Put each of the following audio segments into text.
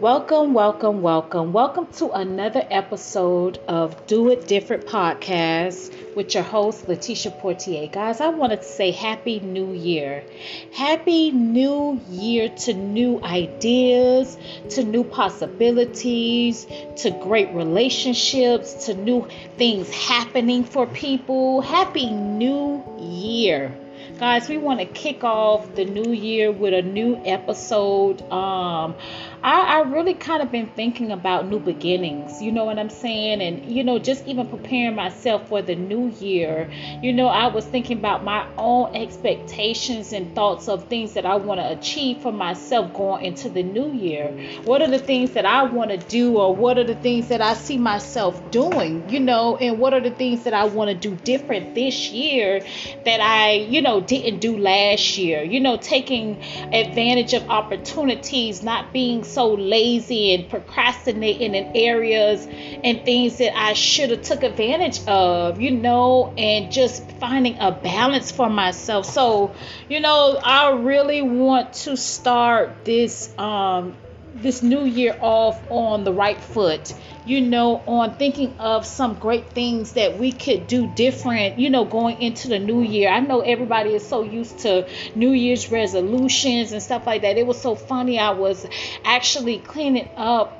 Welcome, welcome, welcome. Welcome to another episode of Do It Different podcast with your host, Latisha Portier. Guys, I wanted to say Happy New Year. Happy New Year to new ideas, to new possibilities, to great relationships, to new things happening for people. Happy New Year. Guys, we want to kick off the new year with a new episode. Um, I, I really kind of been thinking about new beginnings, you know what I'm saying? And, you know, just even preparing myself for the new year, you know, I was thinking about my own expectations and thoughts of things that I want to achieve for myself going into the new year. What are the things that I want to do, or what are the things that I see myself doing, you know, and what are the things that I want to do different this year that I, you know, didn't do last year, you know, taking advantage of opportunities, not being so lazy and procrastinating in areas and things that I should have took advantage of, you know, and just finding a balance for myself. So, you know, I really want to start this um this new year off on the right foot you know, on thinking of some great things that we could do different, you know, going into the new year. I know everybody is so used to New Year's resolutions and stuff like that. It was so funny. I was actually cleaning up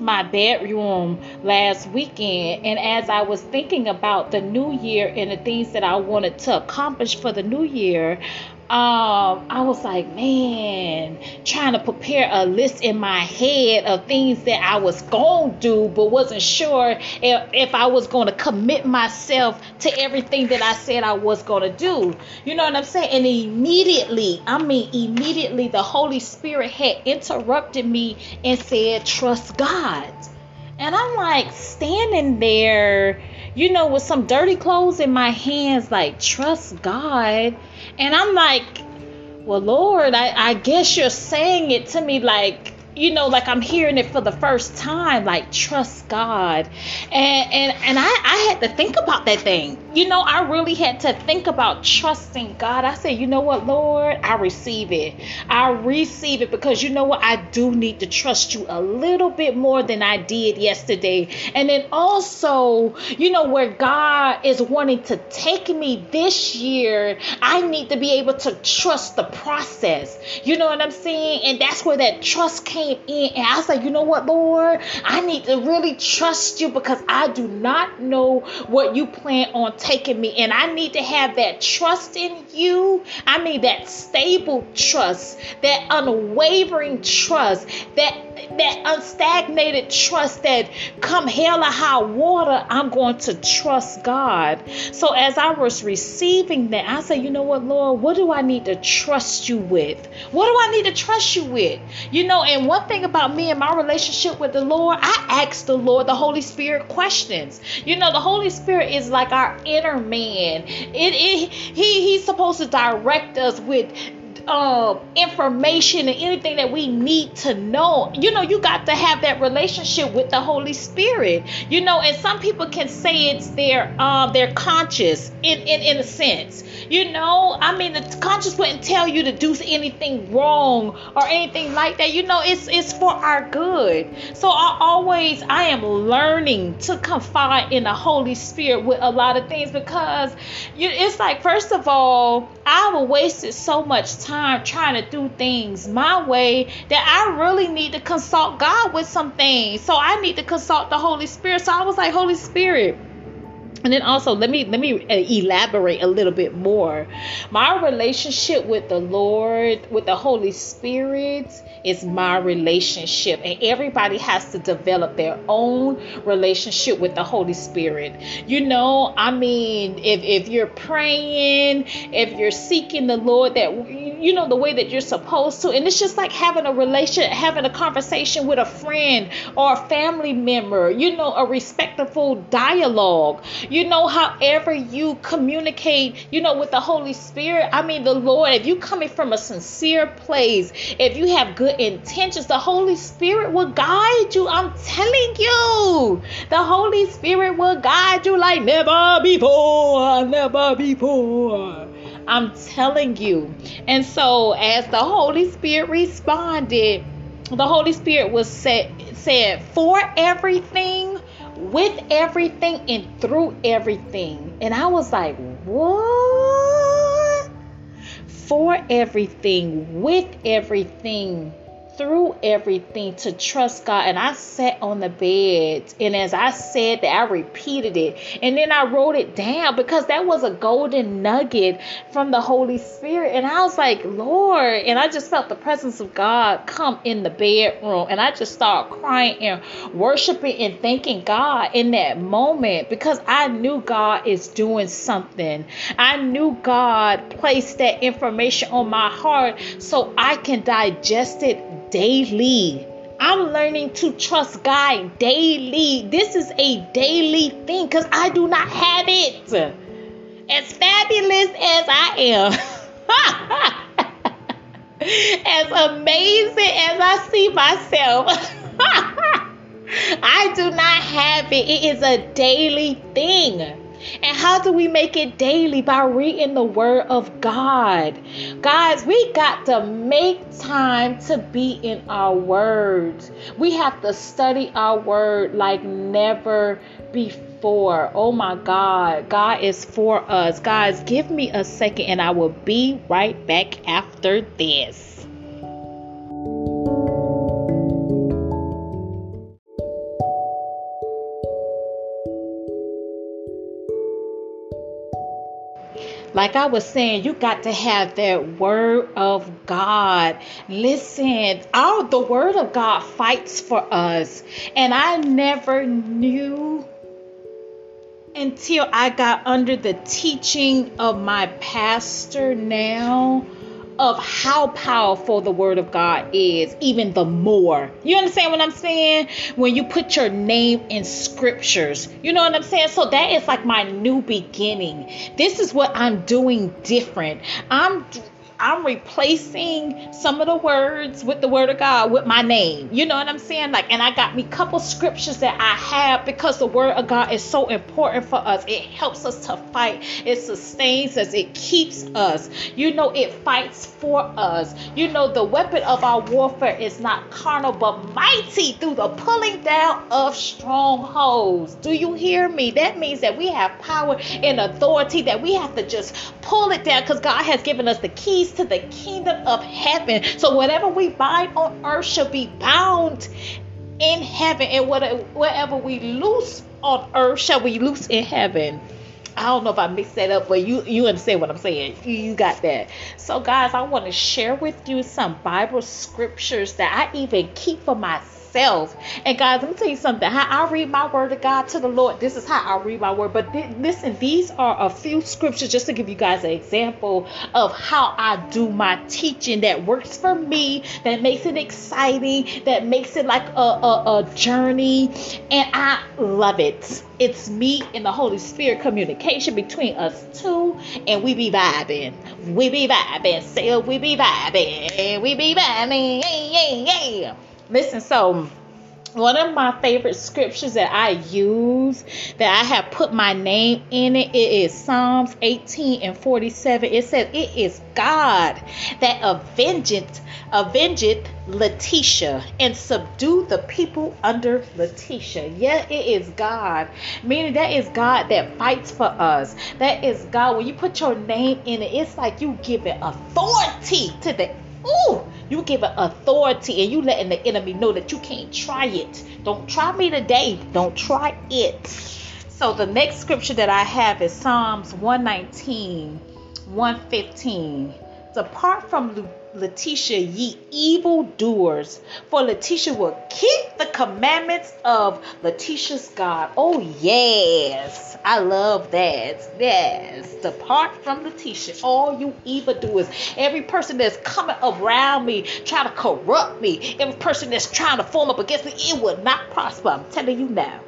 my bedroom last weekend and as I was thinking about the new year and the things that I wanted to accomplish for the new year um, I was like, man, trying to prepare a list in my head of things that I was going to do, but wasn't sure if, if I was going to commit myself to everything that I said I was going to do. You know what I'm saying? And immediately, I mean, immediately, the Holy Spirit had interrupted me and said, trust God. And I'm like standing there you know, with some dirty clothes in my hands, like, trust God. And I'm like, well, Lord, I, I guess you're saying it to me like, you know, like I'm hearing it for the first time, like trust God. And and and I, I had to think about that thing. You know, I really had to think about trusting God. I said, you know what, Lord, I receive it. I receive it because you know what, I do need to trust you a little bit more than I did yesterday. And then also, you know, where God is wanting to take me this year, I need to be able to trust the process. You know what I'm saying? And that's where that trust came came in and I was like, you know what, Lord? I need to really trust you because I do not know what you plan on taking me. And I need to have that trust in you. I mean, that stable trust, that unwavering trust, that that unstagnated trust that come hell or high water, I'm going to trust God. So as I was receiving that, I said, you know what, Lord, what do I need to trust you with? What do I need to trust you with? You know, and one thing about me and my relationship with the Lord, I ask the Lord, the Holy Spirit questions. You know, the Holy Spirit is like our inner man. It, it he he's supposed to direct us with uh, information and anything that we need to know. You know, you got to have that relationship with the Holy Spirit. You know, and some people can say it's their um their conscious in, in in a sense. You know, I mean the conscious wouldn't tell you to do anything wrong or anything like that. You know, it's it's for our good. So I always I am learning to confide in the Holy Spirit with a lot of things because you it's like first of all, I've wasted so much time time trying to do things my way that I really need to consult God with some things. So I need to consult the Holy Spirit. So I was like, Holy Spirit, and then also let me let me uh, elaborate a little bit more my relationship with the lord with the holy spirit is my relationship and everybody has to develop their own relationship with the holy spirit you know i mean if if you're praying if you're seeking the lord that you know the way that you're supposed to. And it's just like having a relation having a conversation with a friend or a family member you know a respectful dialogue. You know however you communicate you know with the holy spirit. I mean the lord if you coming from a sincere place if you have good intentions the holy spirit will guide you. I'm telling you the holy spirit will guide you like never before never before I'm telling you. And so, as the Holy Spirit responded, the Holy Spirit was said said for everything, with everything, and through everything. And I was like, what? For everything, with everything through everything to trust God. And I sat on the bed, and as I said that, I repeated it, and then I wrote it down because that was a golden nugget from the Holy Spirit. And I was like, Lord, and I just felt the presence of God come in the bedroom, and I just started crying and worshiping and thanking God in that moment because I knew God is doing something. I knew God placed that information on my heart so I can digest it daily. I'm learning to trust God daily. This is a daily thing because I do not have it. As fabulous as I am, as amazing as I see myself, I do not have it. It is a daily thing. And how do we make it daily? By reading the Word of God. Guys, we got to make time to be in our words. We have to study our Word like never before. Oh my God. God is for us. Guys, give me a second and I will be right back after this. Like I was saying, you got to have that word of God. Listen, our the word of God fights for us. And I never knew until I got under the teaching of my pastor now of how powerful the word of God is, even the more. You understand what I'm saying? When you put your name in scriptures, you know what I'm saying? So that is like my new beginning. This is what I'm doing different. I'm I'm replacing some of the words with the word of God with my name. You know what I'm saying? Like, and I got me couple scriptures that I have because the word of God is so important for us. It helps us to fight. It sustains us. It keeps us. You know, it fights for us. You know, the weapon of our warfare is not carnal but mighty through the pulling down of strongholds. Do you hear me? That means that we have power and authority that we have to just pull it down because God has given us the keys to the kingdom of heaven. So whatever we bind on earth shall be bound in heaven, and whatever we loose on earth shall we loose in heaven. I don't know if I mixed that up, but you you understand what I'm saying. You, you got that. So guys, I want to share with you some Bible scriptures that I even keep for myself And guys, let me tell you something. How I read my word of God to the Lord, this is how I read my word. But th- listen, these are a few scriptures just to give you guys an example of how I do my teaching that works for me, that makes it exciting, that makes it like a, a, a journey. And I love it. It's me and the Holy Spirit communication between us two, and we be vibing. We be vibing. Say we be vibing. We be vibing. Yeah, yeah, yeah. Listen, so one of my favorite scriptures that I use that I have put my name in it, it is Psalms 18 and 47. It says, It is God that avengeth, avengeth Latisha and subdue the people under Latisha. Yeah, it is God. Meaning that is God that fights for us. That is God. When you put your name in it, it's like you give it authority to the ooh you giving authority and you letting the enemy know that you can't try it. Don't try me today. Don't try it. So the next scripture that I have is Psalms 119, 115. Depart from Latisha, ye evil doers, for Latisha will keep the commandments of Latisha's God. Oh, yes, I love that. Yes, depart from Latisha, all you evil doers. Every person that's coming around me, trying to corrupt me, every person that's trying to form up against me, it will not prosper. I'm telling you now.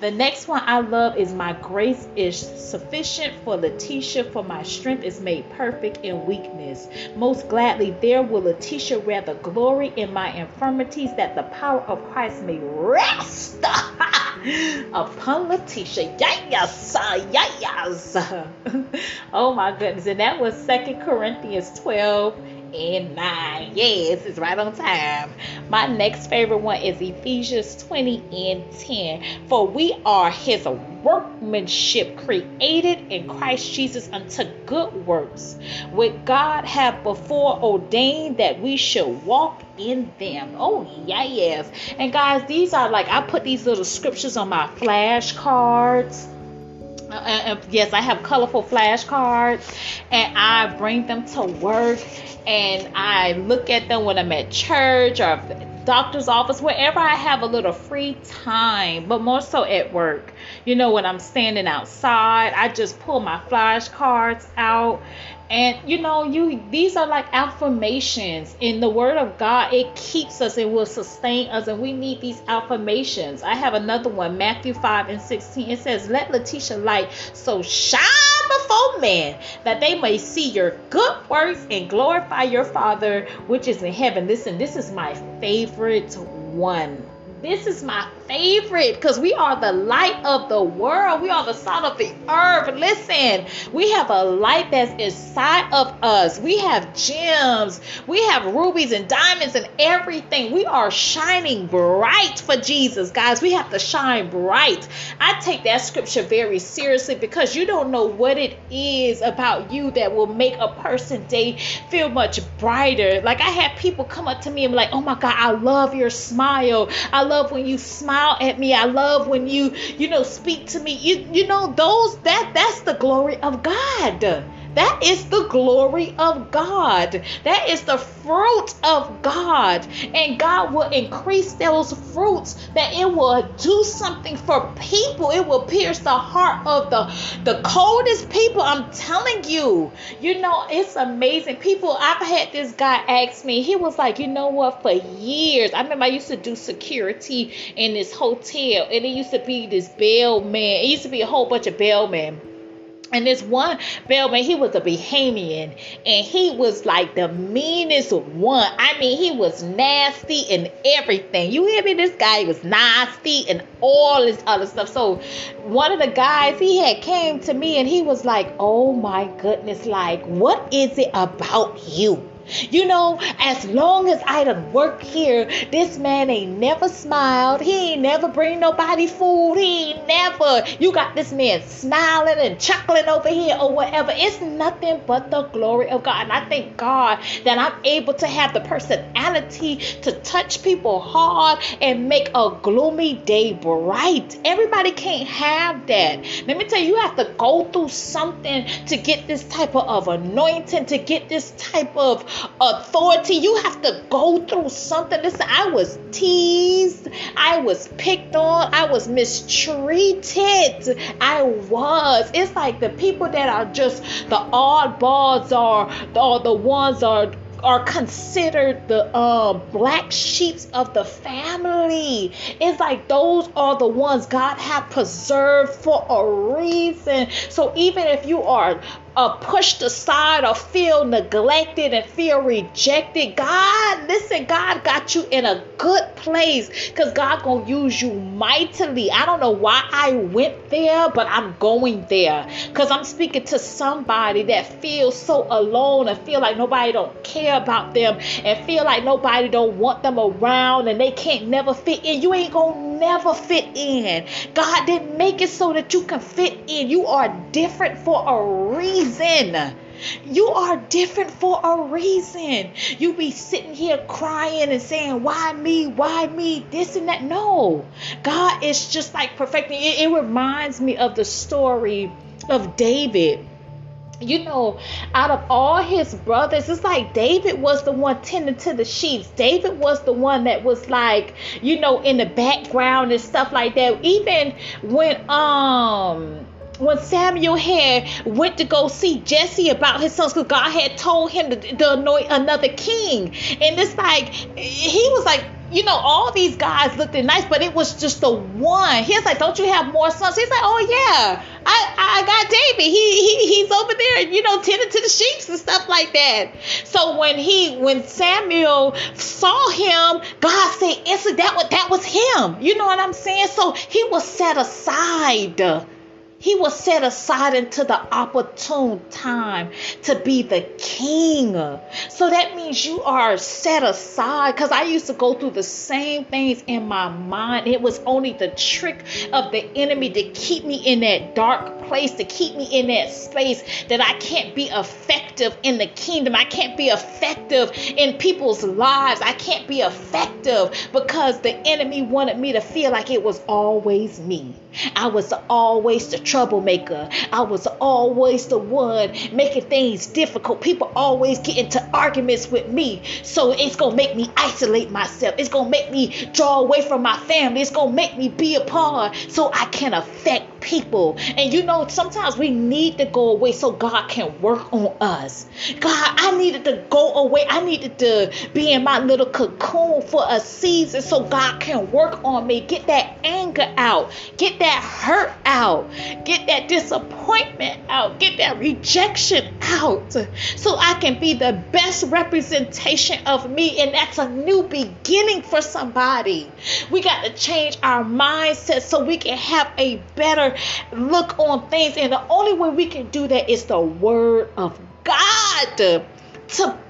The next one I love is My grace is sufficient for Latisha, for my strength is made perfect in weakness. Most gladly, there will Latisha rather glory in my infirmities, that the power of Christ may rest upon Latisha. Yes, yes. oh my goodness. And that was Second Corinthians 12 and 9. Yes, it's right on time. My next favorite one is Ephesians 20 and 10. For we are his workmanship created in Christ Jesus unto good works, which God have before ordained that we should walk in them. Oh, yeah, yes. And guys, these are like, I put these little scriptures on my flashcards. Uh, uh, yes, I have colorful flashcards and I bring them to work and I look at them when I'm at church or doctor's office, wherever I have a little free time, but more so at work. You know, when I'm standing outside, I just pull my flashcards out. And you know you these are like affirmations in the word of god. It keeps us and will sustain us and we need these affirmations. I have another one matthew 5 and 16 it says let latisha light so shine before men that they may see your good works and glorify your father which is in heaven. Listen this is my favorite one. This is my favorite because we are the light of the world. We are the salt of the earth. Listen, we have a light that's inside of us. We have gems, we have rubies and diamonds and everything. We are shining bright for Jesus, guys. We have to shine bright. I take that scripture very seriously because you don't know what it is about you that will make a person day feel much brighter. Like I had people come up to me and be like, "Oh my God, I love your smile. I love when you smile." Smile at me. I love when you, you know, speak to me. You, you know, those that that's the glory of God. That is the glory of God. That is the fruit of God. And God will increase those fruits that it will do something for people. It will pierce the heart of the, the coldest people. I'm telling you. You know, it's amazing. People, I've had this guy ask me, he was like, you know what, for years, I remember I used to do security in this hotel, and it used to be this bellman. It used to be a whole bunch of bellmen and this one bellman, he was a Bahamian, and he was like the meanest one. I mean, he was nasty and everything. You hear me? This guy was nasty and all this other stuff. So one of the guys, he had came to me and he was like, "Oh my goodness, like what is it about you?" You know, as long as I done work here, this man ain't never smiled. He ain't never bring nobody food. He ain't never. You got this man smiling and chuckling over here or whatever. It's nothing but the glory of God. And I thank God that I'm able to have the personality to touch people hard and make a gloomy day bright. Everybody can't have that. Let me tell you, you have to go through something to get this type of anointing, to get this type of authority. You have to go through something. Listen, I was teased, I was picked on, I was mistreated. I was. It's like the people that are just the oddballs are, are the ones are are considered the um, black sheeps of the family. It's like those are the ones God have preserved for a reason. So even if you are uh, pushed aside or feel neglected and feel rejected, God, listen, God got you in a good place because God gonna use you mightily. I don't know why I went there, but I'm going there because I'm speaking to somebody that feels so alone and feel like nobody don't care about them and feel like nobody don't want them around and they can't never fit in. You ain't gonna never fit in. God didn't make it so that you can fit in. You are different for a reason. You are different for a reason. You be sitting here crying and saying, Why me? Why me? This and that. No. God is just like perfecting. It, it reminds me of the story of David you know, out of all his brothers, it's like David was the one tending to the sheep. David was the one that was like, you know, in the background and stuff like that. Even when um when Samuel had went to go see Jesse about his sons, because God had told him to, to anoint another king, and it's like he was like, you know, all these guys looked nice, but it was just the one. He's like, "Don't you have more sons?" He's like, "Oh yeah, I I got David. He he he's over there, you know, tending to the sheep and stuff like that." So when he when Samuel saw him, God said, "Instantly, that was that was him." You know what I'm saying? So he was set aside He was set aside into the opportune time to be the king. So that means you are set aside. Because I used to go through the same things in my mind. It was only the trick of the enemy to keep me in that dark place, to keep me in that space that I can't be effective in the kingdom. I can't be effective in people's lives. I can't be effective because the enemy wanted me to feel like it was always me. I was always the troublemaker. I was always the one making things difficult. People always get into arguments with me. So it's going to make me isolate myself. It's going to make me draw away from my family. It's going to make me be apart so I can affect people. And you know, sometimes we need to go away so God can work on us. God, I needed to go away. I needed to be in my little cocoon for a season so God can work on me. Get that anger out. Get that hurt out. Get that disappointment out. Get that rejection out. So I can be the best representation of me. And that's a new beginning for somebody. We got to change our mindset so we can have a better look on things. And the only way we can do that is the word of God to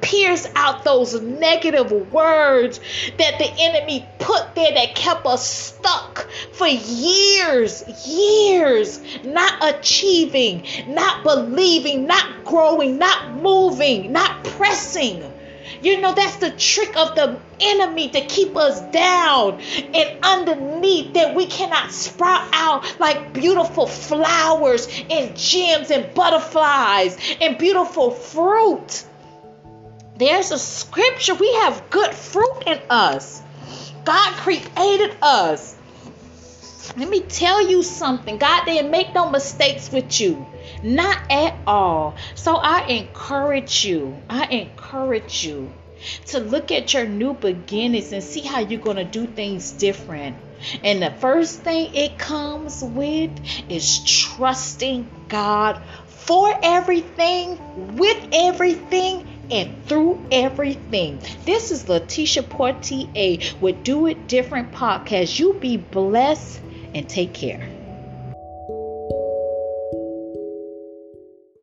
pierce out those negative words that the enemy put there that kept us stuck for years, years, not achieving, not believing, not growing, not moving, not pressing. You know, that's the trick of the enemy to keep us down and underneath that we cannot sprout out like beautiful flowers and gems and butterflies and beautiful fruit. There's a scripture. We have good fruit in us. God created us. Let me tell you something. God didn't make no mistakes with you. Not at all. So I encourage you. I encourage you to look at your new beginnings and see how you're going to do things different. And the first thing it comes with is trusting God for everything, with everything, and through everything. This is Latisha Portier with Do It Different podcast. You be blessed and take care.